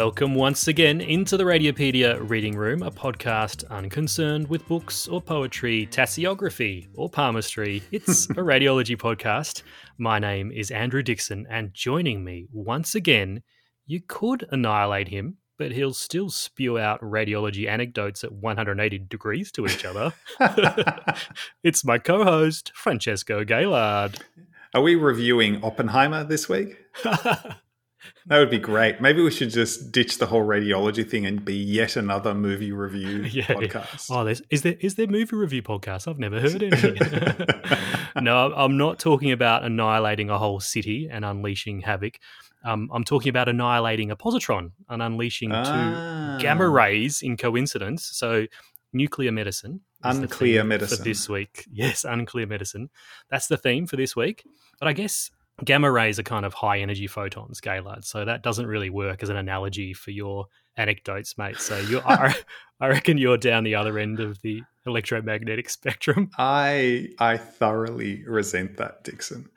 Welcome once again into the Radiopaedia Reading Room, a podcast unconcerned with books or poetry, tasseography or palmistry. It's a radiology podcast. My name is Andrew Dixon, and joining me once again, you could annihilate him, but he'll still spew out radiology anecdotes at 180 degrees to each other. it's my co host, Francesco Gaillard. Are we reviewing Oppenheimer this week? That would be great. Maybe we should just ditch the whole radiology thing and be yet another movie review yeah, podcast. Oh, there's, is there is there movie review podcast? I've never heard any. no, I'm not talking about annihilating a whole city and unleashing havoc. Um, I'm talking about annihilating a positron and unleashing ah. two gamma rays in coincidence. So nuclear medicine. Unclear medicine. For this week. Yes, unclear medicine. That's the theme for this week. But I guess gamma rays are kind of high energy photons, Gaillard. So that doesn't really work as an analogy for your anecdotes, mate. So you are, I reckon you're down the other end of the electromagnetic spectrum. I I thoroughly resent that, Dixon.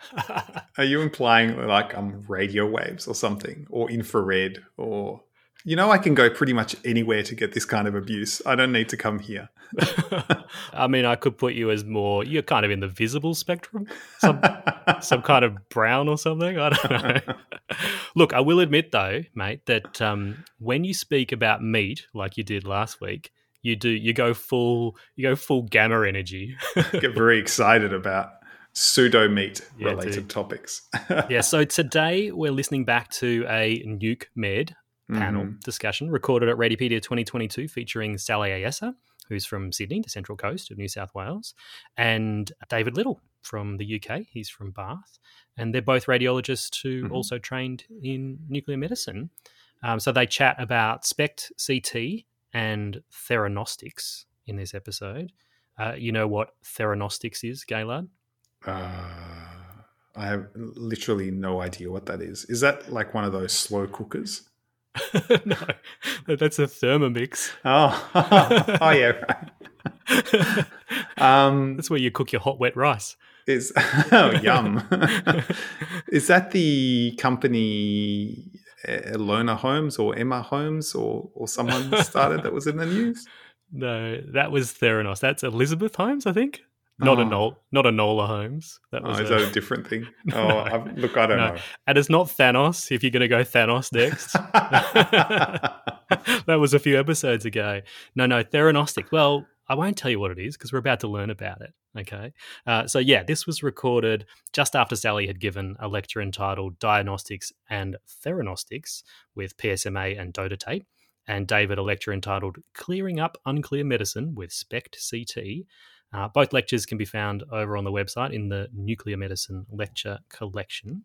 are you implying like I'm radio waves or something, or infrared, or you know, I can go pretty much anywhere to get this kind of abuse. I don't need to come here. I mean, I could put you as more, you're kind of in the visible spectrum, some, some kind of brown or something. I don't know. Look, I will admit, though, mate, that um, when you speak about meat, like you did last week, you do you go full you go full gamma energy. Get very excited about pseudo meat related topics. yeah, so today we're listening back to a nuke med panel mm-hmm. discussion recorded at Radiopaedia 2022 featuring Sally Ayesa, who's from Sydney, the Central Coast of New South Wales, and David Little from the UK. He's from Bath. And they're both radiologists who mm-hmm. also trained in nuclear medicine. Um, so they chat about SPECT CT and theranostics in this episode. Uh, you know what theranostics is, Gaillard? Uh, I have literally no idea what that is. Is that like one of those slow cookers? no, that's a Thermomix. Oh, oh yeah, right. um, that's where you cook your hot wet rice. Is oh yum? is that the company Elona Homes or Emma Homes or or someone started that was in the news? No, that was Theranos. That's Elizabeth Holmes, I think. Not oh. a Nol, not Enola Holmes. That was oh, is a, that a different thing? Oh, no, look, I don't no. know. And it's not Thanos. If you're going to go Thanos next, that was a few episodes ago. No, no, Theranostic. Well, I won't tell you what it is because we're about to learn about it. Okay. Uh, so, yeah, this was recorded just after Sally had given a lecture entitled Diagnostics and Theranostics with PSMA and dotatate, and David a lecture entitled Clearing Up Unclear Medicine with SPECT CT. Uh, both lectures can be found over on the website in the Nuclear Medicine Lecture Collection.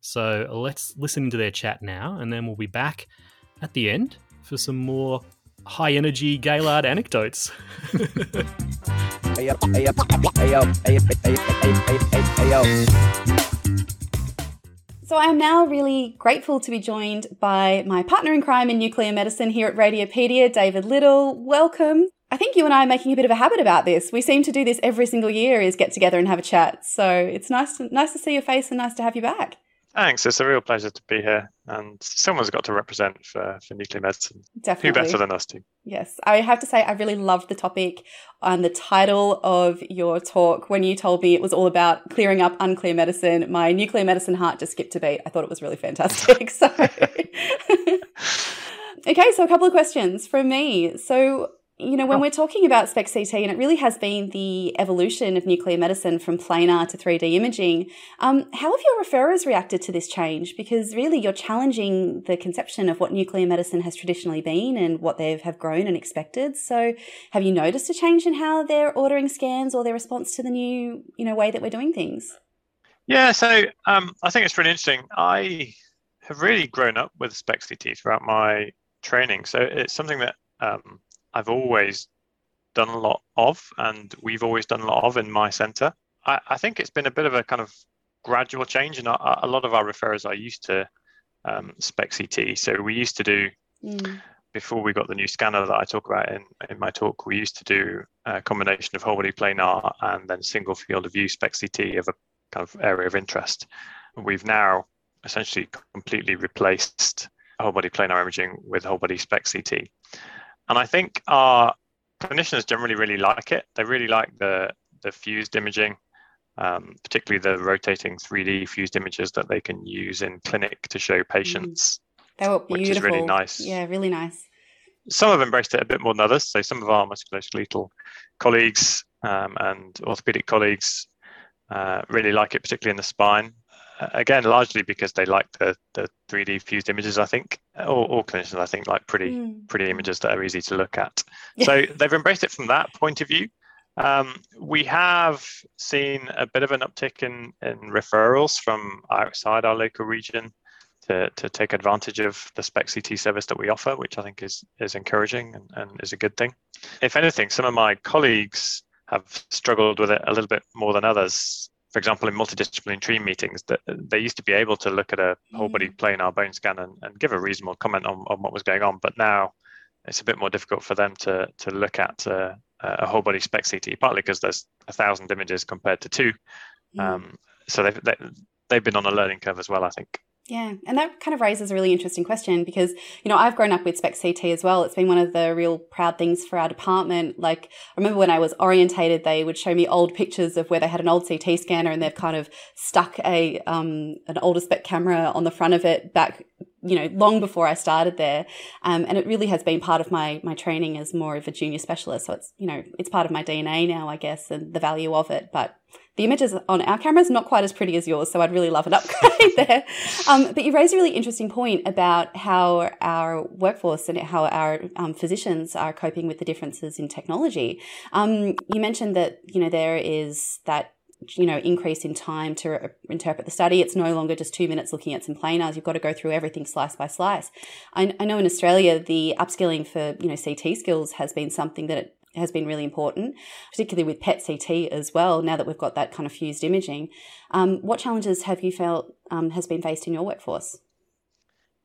So let's listen into their chat now, and then we'll be back at the end for some more high energy Gaillard anecdotes. So I am now really grateful to be joined by my partner in crime in nuclear medicine here at Radiopaedia, David Little. Welcome. I think you and I are making a bit of a habit about this. We seem to do this every single year is get together and have a chat. So it's nice to, nice to see your face and nice to have you back. Thanks. It's a real pleasure to be here. And someone's got to represent for, for nuclear medicine. Definitely. Who better than us two? Yes. I have to say, I really loved the topic and the title of your talk. When you told me it was all about clearing up unclear medicine, my nuclear medicine heart just skipped a beat. I thought it was really fantastic. So. okay, so a couple of questions from me. So, you know, when we're talking about SPECT CT, and it really has been the evolution of nuclear medicine from planar to 3D imaging, um, how have your referrers reacted to this change? Because really, you're challenging the conception of what nuclear medicine has traditionally been and what they have grown and expected. So, have you noticed a change in how they're ordering scans or their response to the new, you know, way that we're doing things? Yeah, so um, I think it's really interesting. I have really grown up with SPECT CT throughout my training, so it's something that um, I've always done a lot of, and we've always done a lot of in my centre. I, I think it's been a bit of a kind of gradual change, and a, a lot of our referrers are used to um, SPECT CT. So we used to do mm. before we got the new scanner that I talk about in, in my talk. We used to do a combination of whole body planar and then single field of view SPECT CT of a kind of area of interest. We've now essentially completely replaced whole body planar imaging with whole body SPECT CT. And I think our clinicians generally really like it. They really like the the fused imaging, um, particularly the rotating 3D fused images that they can use in clinic to show patients. Mm. They were beautiful. Which is really nice. Yeah, really nice. Some have embraced it a bit more than others. So some of our musculoskeletal colleagues um, and orthopedic colleagues uh, really like it, particularly in the spine. Again, largely because they like the, the 3D fused images. I think all, all clinicians, I think, like pretty mm. pretty images that are easy to look at. so they've embraced it from that point of view. Um, we have seen a bit of an uptick in, in referrals from outside our local region to, to take advantage of the SPECT CT service that we offer, which I think is, is encouraging and, and is a good thing. If anything, some of my colleagues have struggled with it a little bit more than others. For example, in multidisciplinary team meetings, that they used to be able to look at a whole body mm. planar bone scan and, and give a reasonable comment on, on what was going on, but now it's a bit more difficult for them to to look at uh, a whole body SPECT CT, partly because there's a thousand images compared to two. Mm. Um, so they've, they, have they have been on a learning curve as well, I think. Yeah, and that kind of raises a really interesting question because, you know, I've grown up with SPECT CT as well. It's been one of the real proud things for our department. Like, I remember when I was orientated, they would show me old pictures of where they had an old CT scanner and they've kind of stuck a um, an older SPECT camera on the front of it back you know, long before I started there. Um, and it really has been part of my, my training as more of a junior specialist. So it's, you know, it's part of my DNA now, I guess, and the value of it. But the images on our cameras not quite as pretty as yours, so I'd really love an upgrade there. Um, but you raised a really interesting point about how our workforce and how our um, physicians are coping with the differences in technology. Um, you mentioned that you know there is that you know increase in time to interpret the study it's no longer just two minutes looking at some planars you've got to go through everything slice by slice I, I know in australia the upskilling for you know ct skills has been something that has been really important, particularly with PET CT as well. Now that we've got that kind of fused imaging, um, what challenges have you felt um, has been faced in your workforce?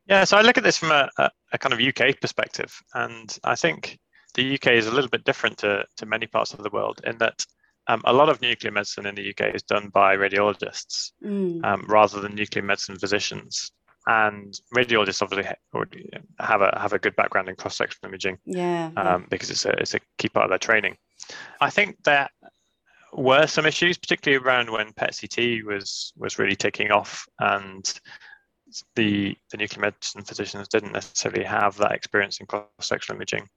Yeah, so I look at this from a, a, kind of UK perspective, and I think the UK is a little bit different to, to many parts of the world in that um, a lot of nuclear medicine in the UK is done by radiologists mm. Um, rather than nuclear medicine physicians and radiologists obviously already have a have a good background in cross sectional imaging. Yeah, um, because it's a it's a key part of their training. I think there were some issues, particularly around when PET CT was was really taking off, and the the nuclear medicine physicians didn't necessarily have that experience in cross sectional imaging.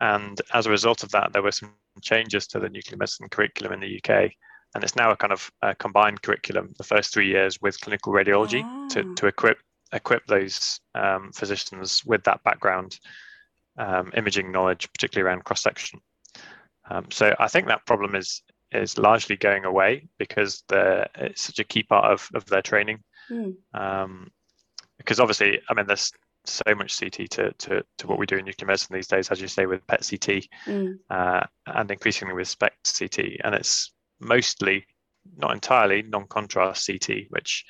And as a result of that, there were some changes to the nuclear medicine curriculum in the UK and it's now a kind of a combined curriculum the first three years with clinical radiology ah. to, to equip equip those um, physicians with that background um, imaging knowledge, particularly around cross section. Um, so I think that problem is is largely going away because it's such a key part of, of their training. Mm. because obviously, I mean, there's so much CT to, to, to what we do in nuclear medicine these days, as you say, with PET CT mm. uh, and increasingly with SPECT CT. And it's mostly, not entirely, non contrast CT, which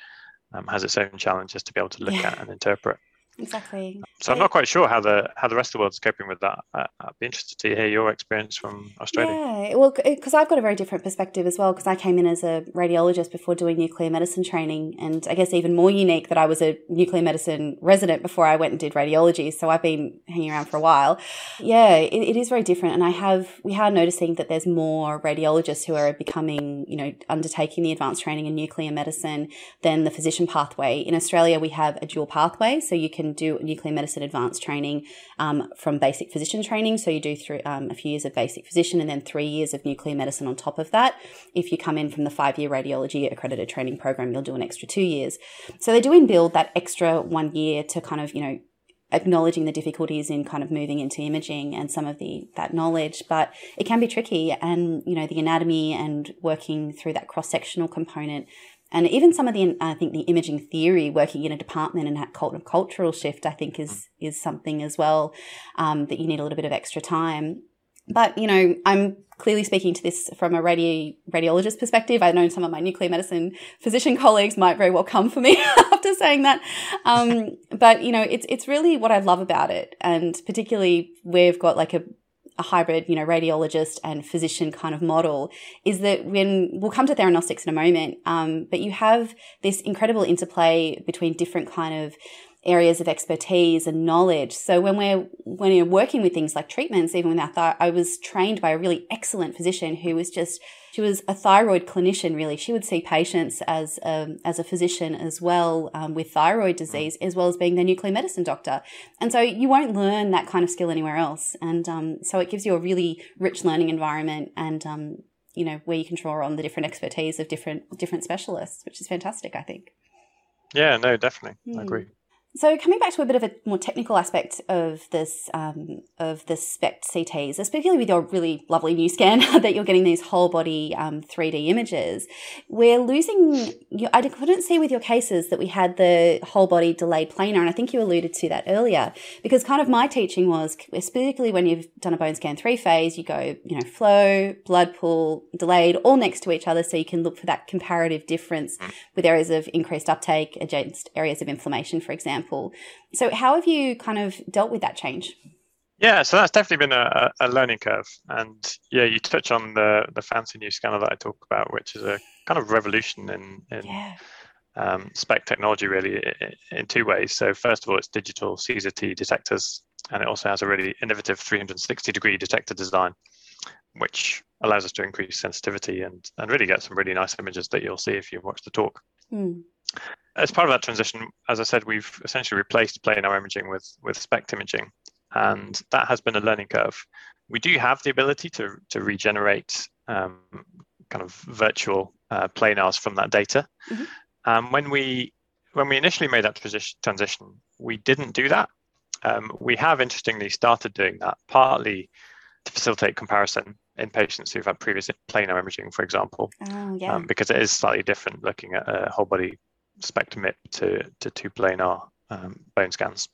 um, has its own challenges to be able to look yeah. at and interpret. Exactly. So I'm not quite sure how the how the rest of the world's coping with that. Uh, I'd be interested to hear your experience from Australia. Yeah, well, because I've got a very different perspective as well. Because I came in as a radiologist before doing nuclear medicine training, and I guess even more unique that I was a nuclear medicine resident before I went and did radiology. So I've been hanging around for a while. Yeah, it, it is very different, and I have we are noticing that there's more radiologists who are becoming, you know, undertaking the advanced training in nuclear medicine than the physician pathway. In Australia, we have a dual pathway, so you can do nuclear medicine advanced training um, from basic physician training. So you do through um, a few years of basic physician and then three years of nuclear medicine on top of that. If you come in from the five year radiology accredited training program, you'll do an extra two years. So they do inbuild that extra one year to kind of, you know, acknowledging the difficulties in kind of moving into imaging and some of the that knowledge but it can be tricky and you know the anatomy and working through that cross sectional component and even some of the I think the imaging theory working in a department and that cultural shift I think is is something as well um, that you need a little bit of extra time. But you know, I'm clearly speaking to this from a radi- radiologist perspective. I know some of my nuclear medicine physician colleagues might very well come for me after saying that. Um, but you know, it's it's really what I love about it, and particularly we've got like a a hybrid, you know, radiologist and physician kind of model is that when we'll come to theranostics in a moment, um, but you have this incredible interplay between different kind of areas of expertise and knowledge. So when we're when you're working with things like treatments, even with our th- I was trained by a really excellent physician who was just she was a thyroid clinician. Really, she would see patients as um, as a physician as well um, with thyroid disease, as well as being their nuclear medicine doctor. And so you won't learn that kind of skill anywhere else. And um, so it gives you a really rich learning environment and um, you know where you can draw on the different expertise of different different specialists, which is fantastic. I think. Yeah, no, definitely, mm. I hmm. agree. So coming back to a bit of a more technical aspect of this um, of the SPECT CTs, especially with your really lovely new scan that you're getting these whole body um, 3D images, we're losing. I couldn't see with your cases that we had the whole body delayed planar, and I think you alluded to that earlier because kind of my teaching was, particularly when you've done a bone scan three phase, you go you know flow, blood pool, delayed, all next to each other, so you can look for that comparative difference mm. with areas of increased uptake against areas of inflammation, for example example. So, how have you kind of dealt with that change? Yeah, so that's definitely been a, a learning curve, and yeah, you touch on the the fancy new scanner that I talk about, which is a kind of revolution in in yeah. um, SPECT technology, really, in two ways. So first of all, it's digital CZT detectors, and it also has a really innovative 360 degree detector design, which allows us to increase sensitivity and and really get some really nice images that you'll see if you watch the talk. Mm as part of that transition, as I said, we've essentially replaced planar imaging with with SPECT imaging, and that has been a learning curve. We do have the ability to to regenerate um, kind of virtual uh, planars from that data. Mm-hmm. Um, when we when we initially made that transition, transition we didn't do that. Um, we have interestingly started doing that partly to facilitate comparison in patients who've had previous planar imaging, for example, oh, yeah. um, because it is slightly different looking at a whole body spectrum to, to two planar um, bone scans.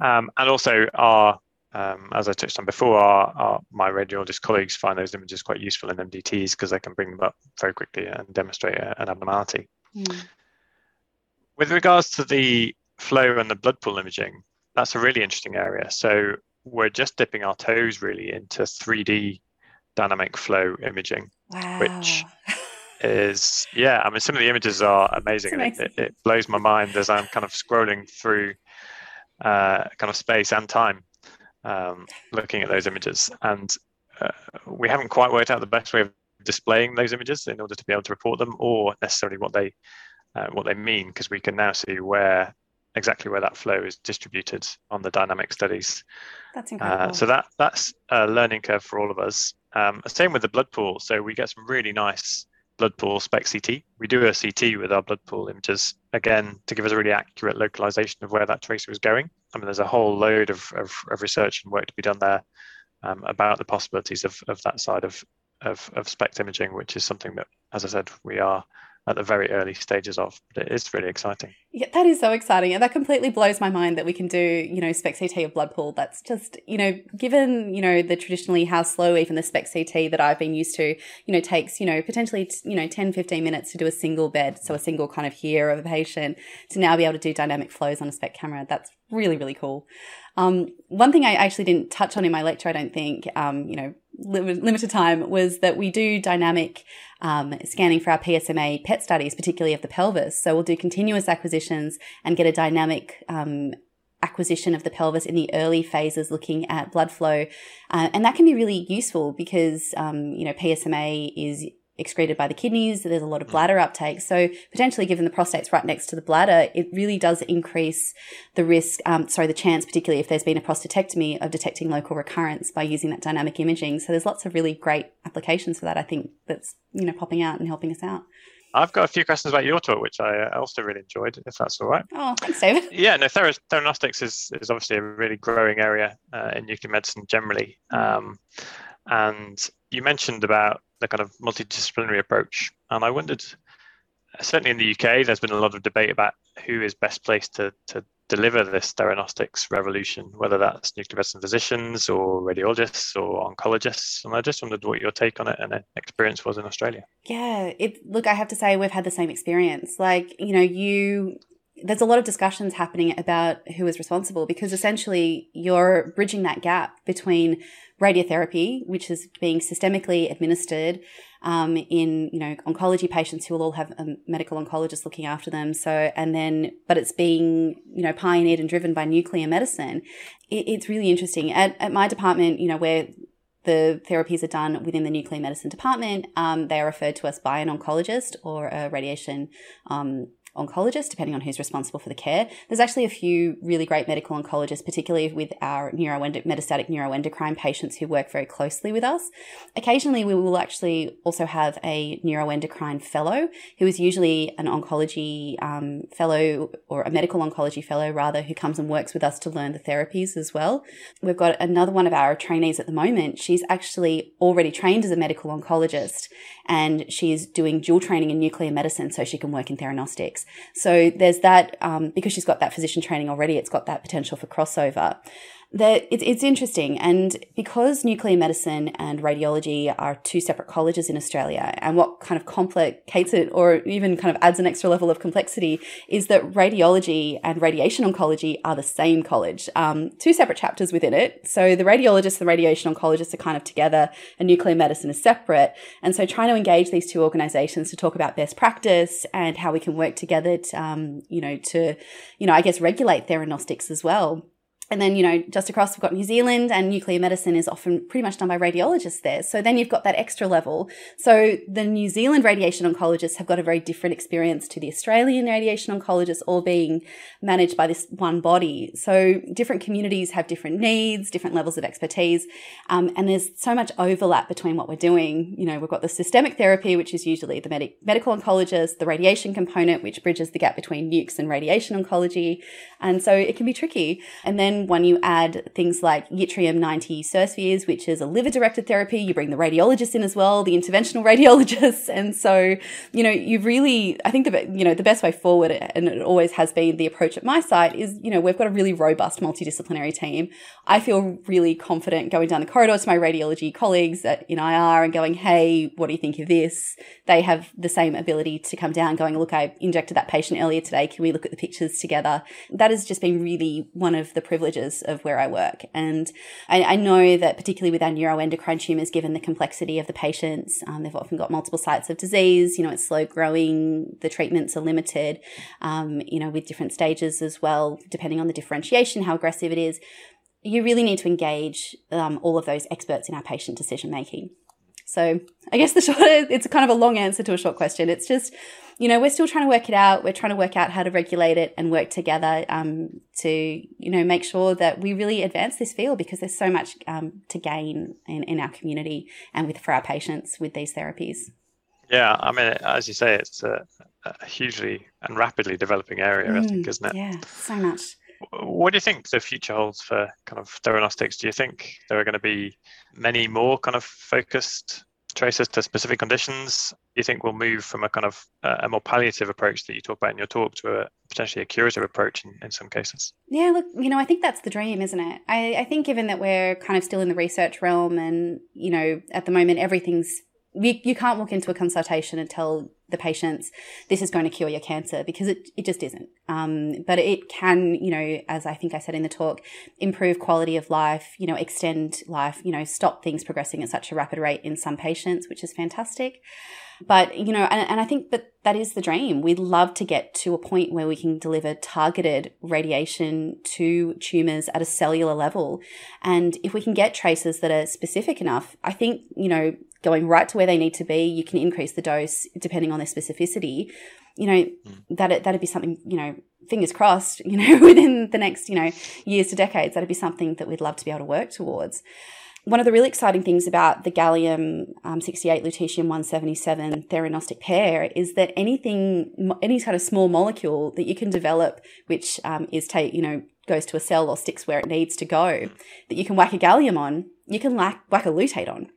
Um, and also our, um, as I touched on before, our, our, my radiologist colleagues find those images quite useful in MDTs because they can bring them up very quickly and demonstrate an abnormality. Mm. With regards to the flow and the blood pool imaging, that's a really interesting area. So we're just dipping our toes really into 3D dynamic flow imaging, wow. which is yeah i mean some of the images are amazing, amazing. It, it, blows my mind as i'm kind of scrolling through uh, kind of space and time um, looking at those images. And uh, we haven't quite worked out the best way of displaying those images in order to be able to report them or necessarily what they uh, what they mean because we can now see where exactly where that flow is distributed on the dynamic studies. That's uh, incredible. so that that's a learning curve for all of us. Um, same with the blood pool. So we get some really nice blood pool SPECT CT. We do a CT with our blood pool images again to give us a really accurate localization of where that tracer is going. I mean, there's a whole load of, of, of research and work to be done there um, about the possibilities of, of that side of, of, of SPECT imaging, which is something that, as I said, we are at the very early stages of. But it is really exciting. Yeah, that is so exciting. And that completely blows my mind that we can do, you know, SPECT CT of blood pool. That's just, you know, given, you know, the traditionally how slow even the SPECT CT that I've been used to, you know, takes, you know, potentially, you know, 10, 15 minutes to do a single bed. So a single kind of here of a patient to now be able to do dynamic flows on a SPECT camera. That's really, really cool. Um, one thing I actually didn't touch on in my lecture, I don't think, um, you know, limited time, was that we do dynamic um, scanning for our PSMA PET studies, particularly of the pelvis. So we'll do continuous acquisitions and get a dynamic um, acquisition of the pelvis in the early phases looking at blood flow. Uh, and that can be really useful because, um, you know, PSMA is excreted by the kidneys. There's a lot of mm. bladder uptake. So potentially, given the prostate's right next to the bladder, it really does increase the risk, um, sorry, the chance, particularly if there's been a prostatectomy, of detecting local recurrence by using that dynamic imaging. So there's lots of really great applications for that. I think that's you know popping out and helping us out. I've got a few questions about your talk, which I also really enjoyed, if that's all right. Oh, thanks, David. Yeah, no, theranos- theranostics is, is obviously a really growing area uh, in nuclear medicine generally. Mm. Um, and you mentioned about the kind of multidisciplinary approach. And I wondered, certainly in the UK, there's been a lot of debate about who is best placed to, to deliver this theranostics revolution, whether that's nuclear medicine physicians or radiologists or oncologists. And I just wondered what your take on it and experience was in Australia. Yeah, it look, I have to say we've had the same experience. Like, you know, you there's a lot of discussions happening about who is responsible because essentially you're bridging that gap between radiotherapy, which is being systemically administered um, in you know oncology patients who will all have a medical oncologist looking after them. So and then, but it's being you know pioneered and driven by nuclear medicine. It, it's really interesting. At, at my department, you know, where the therapies are done within the nuclear medicine department. Um, they are referred to us by an oncologist or a radiation um, oncologist, depending on who's responsible for the care. There's actually a few really great medical oncologists, particularly with our neuroend- metastatic neuroendocrine patients who work very closely with us. Occasionally, we will actually also have a neuroendocrine fellow who is usually an oncology um, fellow or a medical oncology fellow, rather, who comes and works with us to learn the therapies as well. We've got another one of our trainees at the moment. She's actually already trained as a medical oncologist and she's doing dual training in nuclear medicine so she can work in theranostics. So there's that, um, because she's got that physician training already, it's got that potential for crossover that it's, it's interesting. And because nuclear medicine and radiology are two separate colleges in Australia, and what kind of complicates it or even kind of adds an extra level of complexity is that radiology and radiation oncology are the same college, um, two separate chapters within it. So the radiologists and radiation oncologists are kind of together, and nuclear medicine is separate. And so trying to engage these two organizations to talk about best practice and how we can work together to, um, you know, to, you know, I guess regulate theranostics as well and then, you know, just across, we've got New Zealand and nuclear medicine is often pretty much done by radiologists there. So then you've got that extra level. So the New Zealand radiation oncologists have got a very different experience to the Australian radiation oncologists, all being managed by this one body. So different communities have different needs, different levels of expertise. Um, and there's so much overlap between what we're doing. You know, we've got the systemic therapy, which is usually the medic- medical oncologist, the radiation component, which bridges the gap between nukes and radiation oncology. And so it can be tricky. And then when you add things like yttrium 90 SIR-Spheres, which is a liver directed therapy, you bring the radiologists in as well, the interventional radiologists. And so, you know, you've really, I think the, you know, the best way forward, and it always has been the approach at my site is, you know, we've got a really robust multidisciplinary team. I feel really confident going down the corridor to my radiology colleagues at, in IR and going, Hey, what do you think of this? They have the same ability to come down going, look, I injected that patient earlier today. Can we look at the pictures together? That has just been really one of the privileges of where I work. And I, I know that particularly with our neuroendocrine tumors, given the complexity of the patients, um, they've often got multiple sites of disease. You know, it's slow growing. The treatments are limited. Um, you know, with different stages as well, depending on the differentiation, how aggressive it is. You really need to engage um, all of those experts in our patient decision making. So I guess the short, it's kind of a long answer to a short question. It's just you know, we're still trying to work it out. We're trying to work out how to regulate it and work together um, to, you know, make sure that we really advance this field because there's so much um, to gain in, in our community and with for our patients with these therapies. Yeah, I mean, as you say, it's a, a hugely and rapidly developing area, mm, I think, mm, isn't it? Yeah, so much. What do you think the future holds for kind of theranostics? Do you think there are going to be many more kind of focused tracers to specific conditions, do you think we'll move from a kind of a more palliative approach that you talk about in your talk to a potentially a curative approach in, in some cases? Yeah, look, you know, I think that's the dream, isn't it? I, I think given that we're kind of still in the research realm and, you know, at the moment everything's you, you can't walk into a consultation and tell the patients this is going to cure your cancer because it, it just isn't. Um, but it can, you know, as I think I said in the talk, improve quality of life, you know, extend life, you know, stop things progressing at such a rapid rate in some patients, which is fantastic. But, you know, and, and I think that that is the dream. We'd love to get to a point where we can deliver targeted radiation to tumors at a cellular level. And if we can get traces that are specific enough, I think, you know, going right to where they need to be, you can increase the dose depending on their specificity. You know, mm. that that'd be something, you know, fingers crossed, you know, within the next, you know, years to decades, that'd be something that we'd love to be able to work towards one of the really exciting things about the gallium um, 68 lutetium 177 theranostic pair is that anything any kind of small molecule that you can develop which um, is take you know goes to a cell or sticks where it needs to go that you can whack a gallium on you can whack, whack a lutate on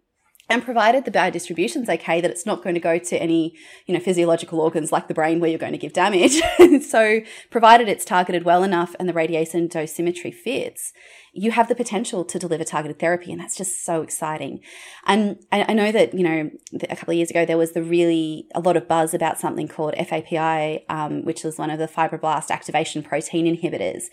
and provided the biodistribution is okay, that it's not going to go to any, you know, physiological organs like the brain where you're going to give damage. so provided it's targeted well enough and the radiation dosimetry fits, you have the potential to deliver targeted therapy. And that's just so exciting. And I know that, you know, a couple of years ago, there was the really, a lot of buzz about something called FAPI, um, which was one of the fibroblast activation protein inhibitors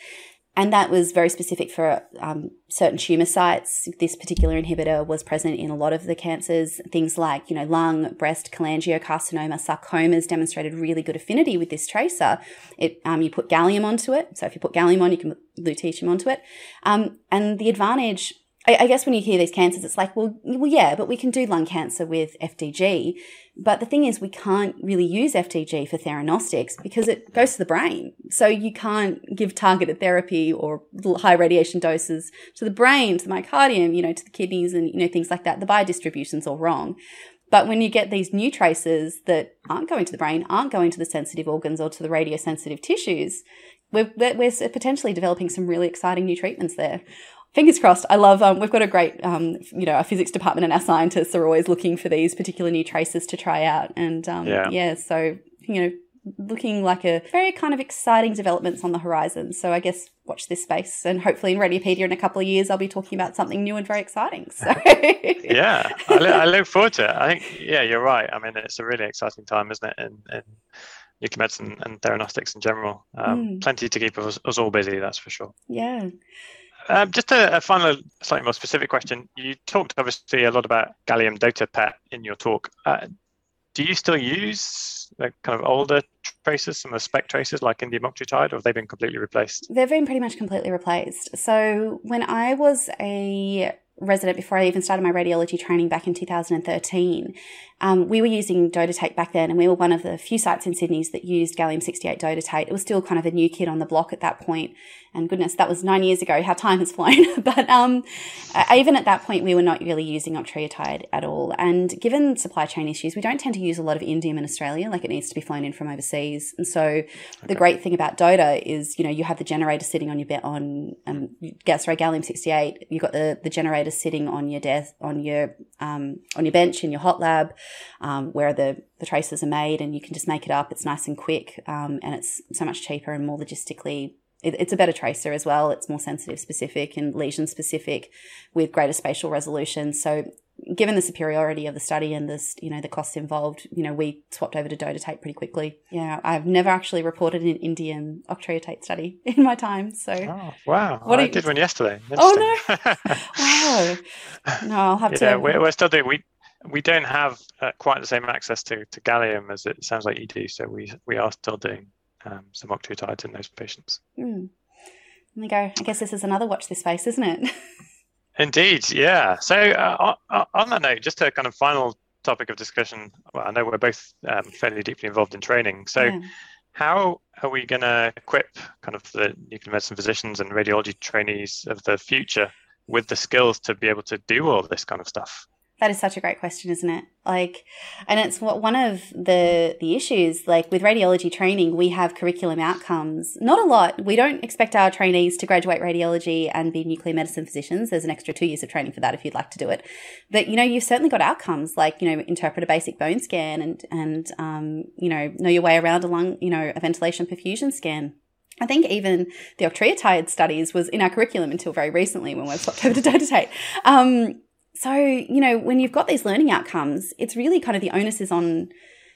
and that was very specific for um, certain tumor sites. This particular inhibitor was present in a lot of the cancers. Things like, you know, lung, breast, cholangiocarcinoma, sarcomas demonstrated really good affinity with this tracer. It, um, you put gallium onto it. So if you put gallium on, you can put lutetium onto it. Um, and the advantage I, I guess when you hear these cancers, it's like, well, well, yeah, but we can do lung cancer with FDG. But the thing is, we can't really use FDG for theranostics because it goes to the brain. So you can't give targeted therapy or high radiation doses to the brain, to the myocardium, you know, to the kidneys and, you know, things like that. The biodistribution's all wrong. But when you get these new traces that aren't going to the brain, aren't going to the sensitive organs or to the radiosensitive tissues, we're, we're potentially developing some really exciting new treatments there fingers crossed. I love. Um, we've got a great, um, you know, our physics department and our scientists are always looking for these particular new traces to try out. And um, yeah. yeah, so you know, looking like a very kind of exciting developments on the horizon. So I guess watch this space, and hopefully in Radiopaedia in a couple of years, I'll be talking about something new and very exciting. So yeah, I, lo- I, look forward to it. I think yeah, you're right. I mean, it's a really exciting time, isn't it? In, in nuclear medicine and theranostics in general. Um, mm. Plenty to keep us, us all busy, that's for sure. Yeah. Um, just a, a, final, slightly more specific question. You talked obviously a lot about gallium DOTA PET in your talk. Uh, do you still use the kind of older traces, some of the SPECT traces like indium octreotide, or have they been completely replaced? They've been pretty much completely replaced. So when I was a resident before I even started my radiology training back in 2013, um, we were using dotatate back then, and we were one of the few sites in Sydney's that used gallium 68 dotatate. It was still kind of a new kid on the block at that point, and goodness, that was nine years ago. How time has flown! but um, even at that point, we were not really using octreotide at all. And given supply chain issues, we don't tend to use a lot of indium in Australia. Like it needs to be flown in from overseas. And so, okay. the great thing about DOTA is, you know, you have the generator sitting on your bed on um, sorry, gallium 68. You've got the the generator sitting on your desk on your um, on your bench in your hot lab um, where the, the traces are made and you can just make it up. It's nice and quick um, and it's so much cheaper and more logistically. It, it's a better tracer as well. It's more sensitive specific and lesion specific with greater spatial resolution. So given the superiority of the study and this, you know, the costs involved, you know, we swapped over to dotatate pretty quickly. Yeah, I've never actually reported an indium octreottate study in my time. So, oh, wow, what I did one yesterday. Oh no, wow, no, I'll have yeah, to. We're, we're still doing. We we don't have uh, quite the same access to, to gallium as it sounds like you do. So we we are still doing um, some octreotides in those patients. Mm. We go. I guess this is another watch this space, isn't it? Indeed, yeah. So uh, on, that note, just a kind of final topic of discussion. Well, I know we're both um, fairly deeply involved in training. So yeah. how are we going to equip kind of the nuclear medicine physicians and radiology trainees of the future with the skills to be able to do all this kind of stuff? That is such a great question, isn't it? Like, and it's what one of the the issues. Like with radiology training, we have curriculum outcomes. Not a lot. We don't expect our trainees to graduate radiology and be nuclear medicine physicians. There's an extra two years of training for that if you'd like to do it. But you know, you've certainly got outcomes like you know, interpret a basic bone scan and and um, you know, know your way around a lung, you know, a ventilation perfusion scan. I think even the octreotide studies was in our curriculum until very recently when we swapped over to dotatate. Um, so, you know, when you've got these learning outcomes, it's really kind of the onus is on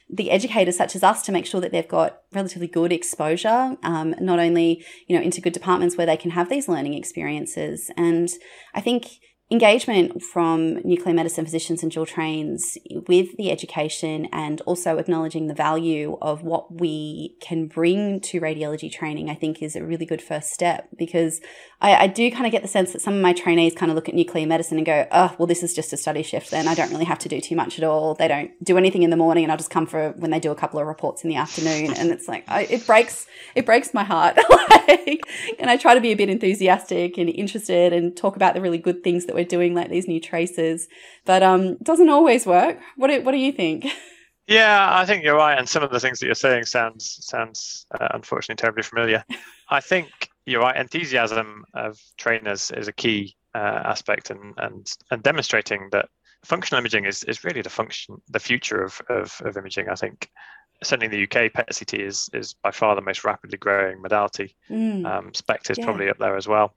the educators such as us to make sure that they've got relatively good exposure, um, not only, you know, into good departments where they can have these learning experiences. And I think engagement from nuclear medicine physicians and dual trains with the education and also acknowledging the value of what we can bring to radiology training, I think is a really good first step because I, I do kind of get the sense that some of my trainees kind of look at nuclear medicine and go, oh, well, this is just a study shift then. I don't really have to do too much at all. They don't do anything in the morning and I'll just come for when they do a couple of reports in the afternoon. And it's like, I, it breaks, it breaks my heart. like, and I try to be a bit enthusiastic and interested and talk about the really good things that we're doing, like these new traces. But um, it doesn't always work. What do, what do you think? Yeah, I think you're right, and some of the things that you're saying sounds sounds uh, unfortunately terribly familiar. I think you're right. Enthusiasm of trainers is a key uh, aspect, and and and demonstrating that functional imaging is, is really the function, the future of, of, of imaging. I think certainly in the UK, PET CT is is by far the most rapidly growing modality. Mm. Um, SPECT is yeah. probably up there as well.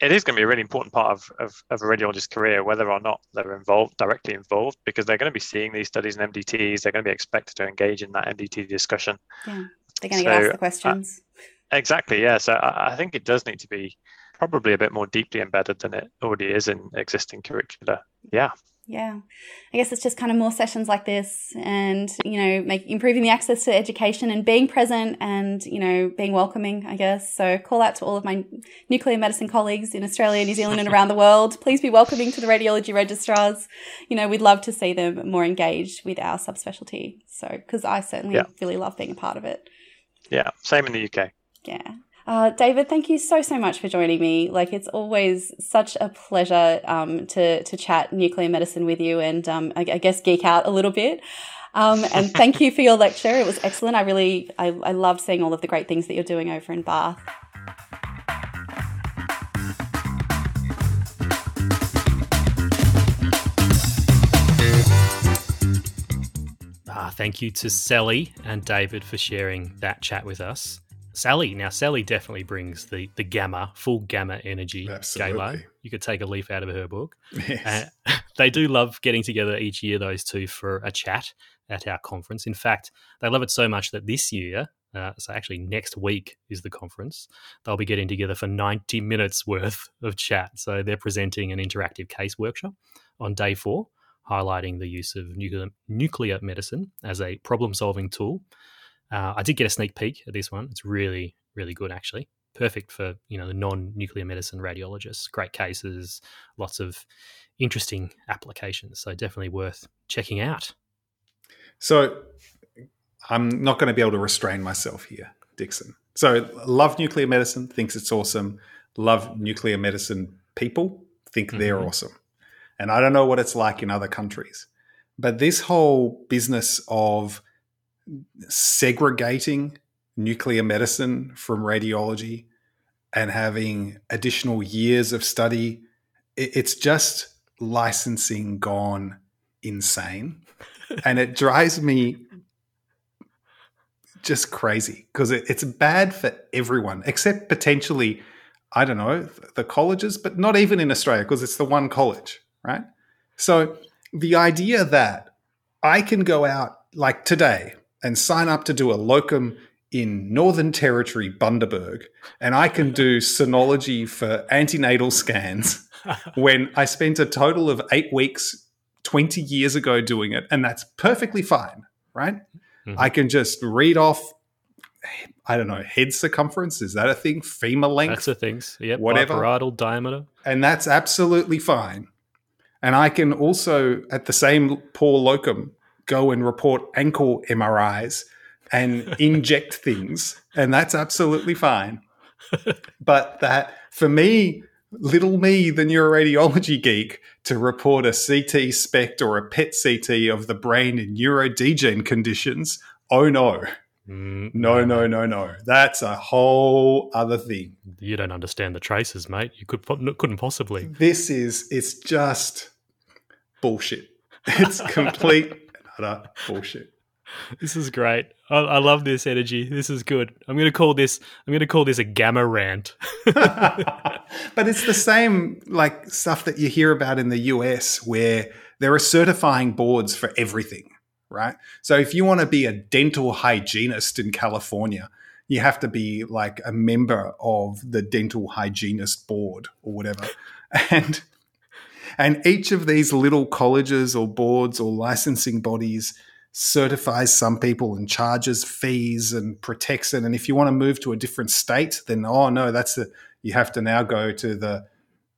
It is going to be a really important part of, of, of, a radiologist's career, whether or not they're involved directly involved, because they're going to be seeing these studies in MDTs. They're going to be expected to engage in that MDT discussion. Yeah, they're going to so, get asked the questions. Uh, Exactly. Yeah. So I, I think it does need to be probably a bit more deeply embedded than it already is in existing curricula. Yeah. Yeah. I guess it's just kind of more sessions like this and, you know, make improving the access to education and being present and, you know, being welcoming, I guess. So call out to all of my nuclear medicine colleagues in Australia, New Zealand and around the world. Please be welcoming to the radiology registrars. You know, we'd love to see them more engaged with our subspecialty. So, because I certainly yeah. really love being a part of it. Yeah. Same in the UK. Yeah. Uh, David, thank you so so much for joining me. Like it's always such a pleasure um, to to chat nuclear medicine with you, and um, I, I, guess geek out a little bit. Um, and thank you for your lecture; it was excellent. I really I, I loved seeing all of the great things that you're doing over in Bath. Ah, thank you to Sally and David for sharing that chat with us. Sally. Now, Sally definitely brings the the gamma, full gamma energy. Absolutely. You could take a leaf out of her book. Yes. Uh, they do love getting together each year, those two, for a chat at our conference. In fact, they love it so much that this year, uh, so actually next week is the conference, they'll be getting together for 90 minutes worth of chat. So they're presenting an interactive case workshop on day four, highlighting the use of nuclear, nuclear medicine as a problem solving tool uh, I did get a sneak peek at this one. It's really, really good, actually. Perfect for you know the non-nuclear medicine radiologists. Great cases, lots of interesting applications. So definitely worth checking out. So I'm not going to be able to restrain myself here, Dixon. So love nuclear medicine, thinks it's awesome. Love nuclear medicine people, think mm-hmm. they're awesome. And I don't know what it's like in other countries, but this whole business of segregating nuclear medicine from radiology and having additional years of study, it's just licensing gone insane. and it drives me just crazy because it, it's bad for everyone, except potentially, I don't know, the colleges, but not even in Australia because it's the one college, right? So the idea that I can go out like today, and sign up to do a locum in Northern Territory, Bundaberg, and I can do sonology for antenatal scans when I spent a total of eight weeks 20 years ago doing it, and that's perfectly fine, right? Mm-hmm. I can just read off, I don't know, head circumference. Is that a thing? Femur length? That's a thing. Yep. Whatever. Biparietal diameter. And that's absolutely fine. And I can also, at the same poor locum, go and report ankle MRIs and inject things, and that's absolutely fine. but that for me, little me, the neuroradiology geek, to report a CT SPECT or a PET CT of the brain in neurodegen conditions, oh no. Mm, no, no, no, no. That's a whole other thing. You don't understand the traces, mate. You could couldn't possibly. This is it's just bullshit. It's complete utter bullshit. This is great. I, I, love this energy. This is good. I'm going to call this. I'm going to call this a gamma rant. but it's the same like stuff that you hear about in the US, where there are certifying boards for everything, right? So if you want to be a dental hygienist in California, you have to be like a member of the dental hygienist board or whatever, and and each of these little colleges or boards or licensing bodies certifies some people and charges fees and protects it. And if you want to move to a different state, then oh no, that's the you have to now go to the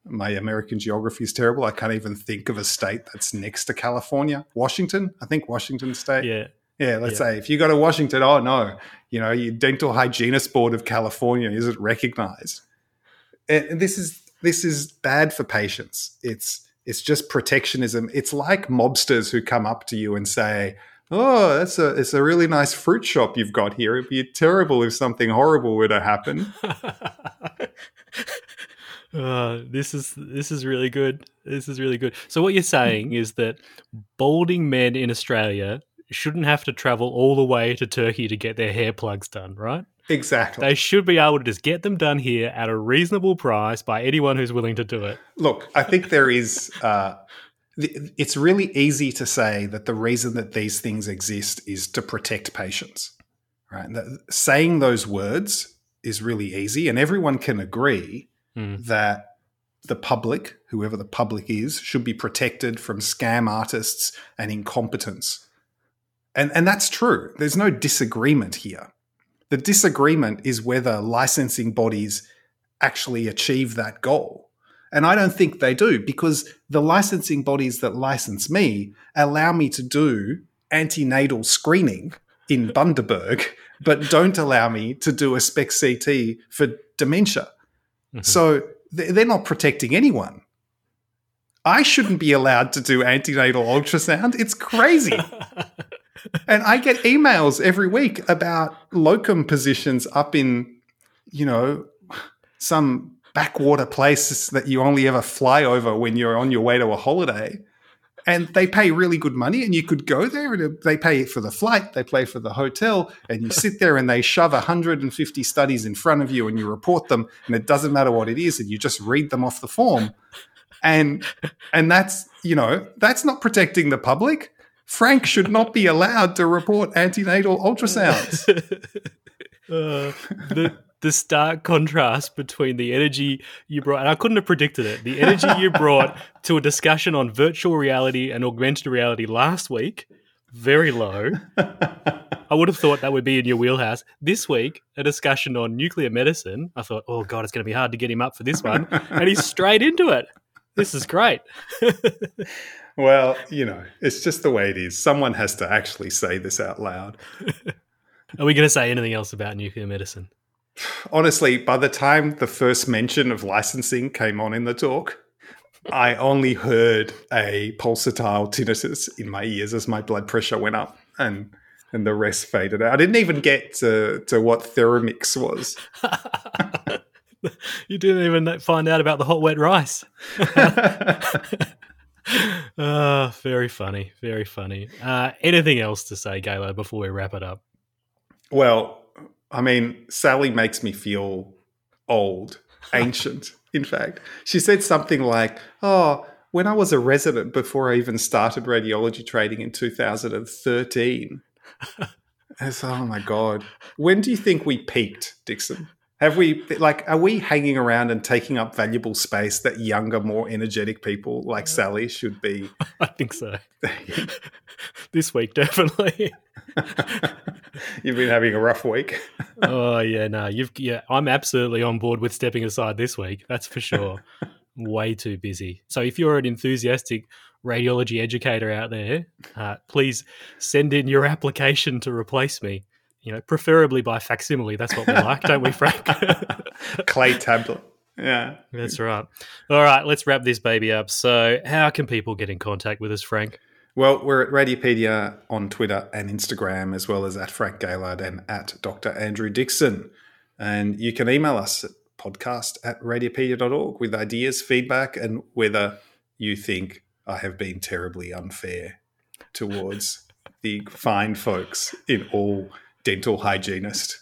my American geography is terrible. I can't even think of a state that's next to California. Washington, I think Washington State. Yeah. Yeah, let's yeah. say if you go to Washington, oh no, you know, your dental hygienist board of California isn't recognized. And this is this is bad for patients. It's it's just protectionism. It's like mobsters who come up to you and say, "Oh, that's a it's a really nice fruit shop you've got here. It'd be terrible if something horrible were to happen." uh, this is this is really good. This is really good. So what you're saying is that balding men in Australia shouldn't have to travel all the way to Turkey to get their hair plugs done, right? Exactly. They should be able to just get them done here at a reasonable price by anyone who's willing to do it. Look, I think there is. Uh, it's really easy to say that the reason that these things exist is to protect patients, right? Saying those words is really easy, and everyone can agree Mm. that the public, whoever the public is, should be protected from scam artists and incompetence. And, and that's true. There's no disagreement here. The disagreement is whether licensing bodies actually achieve that goal. And I don't think they do because the licensing bodies that license me allow me to do antenatal screening in Bundaberg, but don't allow me to do a SPECT CT for dementia. Mhm. So they're not protecting anyone. I shouldn't be allowed to do antenatal ultrasound. It's crazy. and I get emails every week about locum positions up in, you know, some backwater places that you only ever fly over when you're on your way to a holiday. And they pay really good money, and you could go there and they pay for the flight, they pay for the hotel, and you sit there and they shove 150 studies in front of you and you report them, and it doesn't matter what it is, and you just read them off the form. And and that's you know, that's not protecting the public. Frank should not be allowed to report antenatal ultrasounds. Uh, the the stark contrast between the energy you brought, and I couldn't have predicted it. The energy you brought to a discussion on virtual reality and augmented reality last week, very low. I would have thought that would be in your wheelhouse. This week, a discussion on nuclear medicine. I thought, oh god, it's going to be hard to get him up for this one, and he's straight into it. This is great. Well, you know, it's just the way it is. Someone has to actually say this out loud. Are we going to say anything else about nuclear medicine? Honestly, by the time the first mention of licensing came on in the talk, I only heard a pulsatile tinnitus in my ears as my blood pressure went up and and the rest faded out. I didn't even get to, to what theranostics was. you didn't even find out about the hot wet rice. Ah, very funny, very funny. Uh, anything else to say, Gaillard, before we wrap it up? Well, I mean, Sally makes me feel old, ancient, in fact. She said something like, Oh, when I was a resident before I even started radiology training in 2013. It's, oh my God. When do you think we peaked, Dixon? Have we, like, are we hanging around and taking up valuable space that younger, more energetic people like Sally should be? I think so. this week, definitely. You've been having a rough week. oh yeah, no, you've yeah. I'm absolutely on board with stepping aside this week. That's for sure. Way too busy. So if you're an enthusiastic radiology educator out there, uh, please send in your application to replace me. You know, preferably by facsimile. That's what we like, don't we, Frank? Clay tablet. Yeah. That's right. All right, let's wrap this baby up. So, how can people get in contact with us, Frank? Well, we're at Radiopaedia on Twitter and Instagram, as well as at Frank Gaillard and at Dr. Andrew Dixon. And you can email us at podcast at radiopaedia.org with ideas, feedback, and whether you think I have been terribly unfair towards the fine folks in all dental hygienist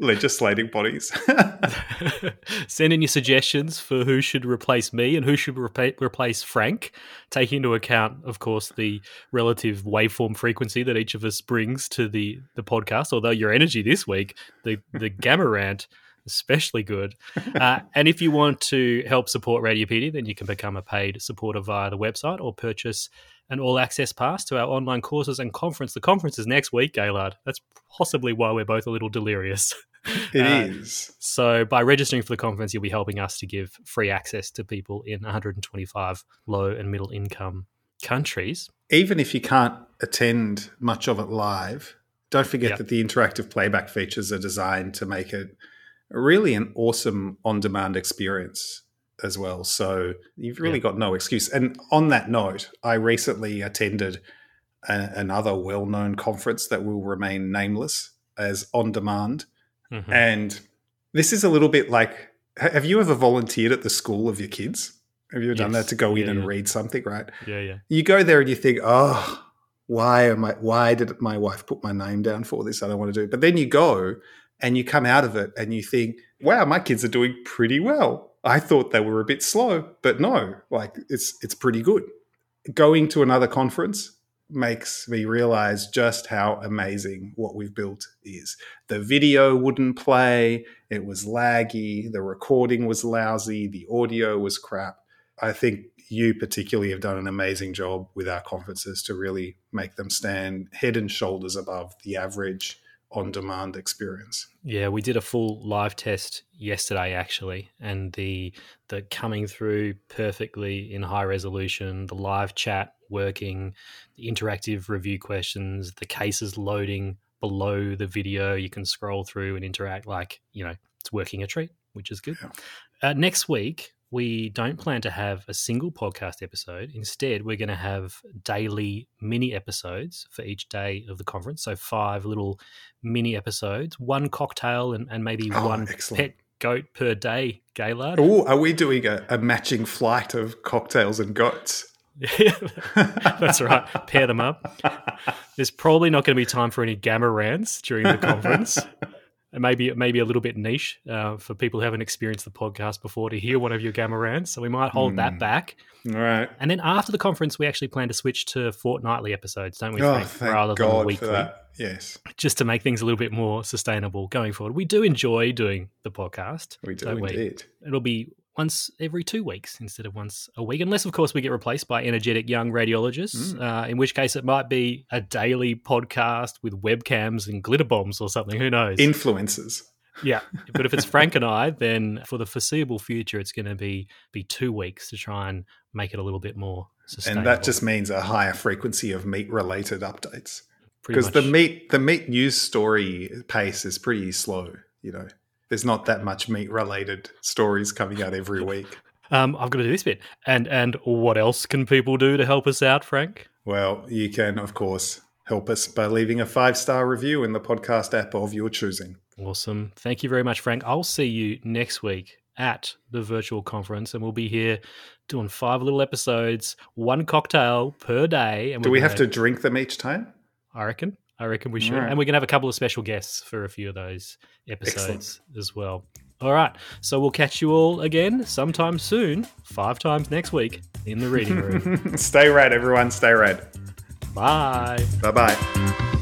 legislating bodies. Send in your suggestions for who should replace me and who should repa- replace Frank, taking into account, of course, the relative waveform frequency that each of us brings to the, the podcast. Although your energy this week, the, the gamma rant, especially good. Uh, and if you want to help support Radiopaedia, then you can become a paid supporter via the website or purchase an all access pass to our online courses and conference. The conference is next week, Gaillard. That's possibly why we're both a little delirious. It Uh, is. So, by registering for the conference, you'll be helping us to give free access to people in 125 low and middle income countries. Even if you can't attend much of it live, don't forget Yep. that the interactive playback features are designed to make it really an awesome on demand experience as well. So you've really Yeah. got no excuse. And on that note, I recently attended a, another well known conference that will remain nameless as on demand. Mhm. And this is a little bit like have you ever volunteered at the school of your kids? Have you ever done that to go in Yeah, and yeah. read something, right? Yeah, yeah. You go there and you think, oh, why am I why did my wife put my name down for this? I don't want to do it. But then you go and you come out of it and you think, wow, my kids are doing pretty well. I thought they were a bit slow, but no, like it's it's pretty good. Going to another conference makes me realize just how amazing what we've built is. The video wouldn't play, it was laggy, the recording was lousy, the audio was crap. I think you particularly have done an amazing job with our conferences to really make them stand head and shoulders above the average on demand experience. Yeah, we did a full live test yesterday actually, and the the coming through perfectly in high resolution, the live chat working, the interactive review questions, the cases loading below the video, you can scroll through and interact like, you know, it's working a treat, which is good. Yeah. Uh, next week, we don't plan to have a single podcast episode. Instead, we're going to have daily mini episodes for each day of the conference. So, five little mini episodes, one cocktail, and, and maybe oh, one excellent. pet goat per day, Gaillard. Oh, are we doing a, a matching flight of cocktails and goats? Yeah, that's right. Pair them up. There's probably not going to be time for any gamma rants during the conference maybe maybe a little bit niche uh, for people who haven't experienced the podcast before to hear one of your gamma rants. So we might hold mm. that hmm. back. All right. And then after the conference, we actually plan to switch to fortnightly episodes, don't we? Oh, thank rather God than weekly. Yes. Just to make things a little bit more sustainable going forward. We do enjoy doing the podcast. We do indeed. We? It'll be once every two weeks instead of once a week, unless, of course, we get replaced by energetic young radiologists, mm. uh, in which case it might be a daily podcast with webcams and glitter bombs or something. Who knows? Influencers. Yeah, but if it's Frank and I, then for the foreseeable future, it's going to be be two weeks to try and make it a little bit more sustainable. And that just means a higher frequency of meat related updates. Because the meat the meat news story pace is pretty slow, you know there's not that much meat related stories coming out every week. Um, I've got to do this bit. And and what else can people do to help us out, Frank? Well, you can, of course, help us by leaving a five star review in the podcast app of your choosing. Awesome. Thank you very much, Frank. I'll see you next week at the virtual conference, and we'll be here doing five little episodes, one cocktail per day. And do we have to drink them each time? I reckon. I reckon we should. Right. And we're going to have a couple of special guests for a few of those episodes Excellent. as well. All right. So we'll catch you all again sometime soon, five times next week in the reading room. Stay red, everyone. Stay red. Bye. Bye bye.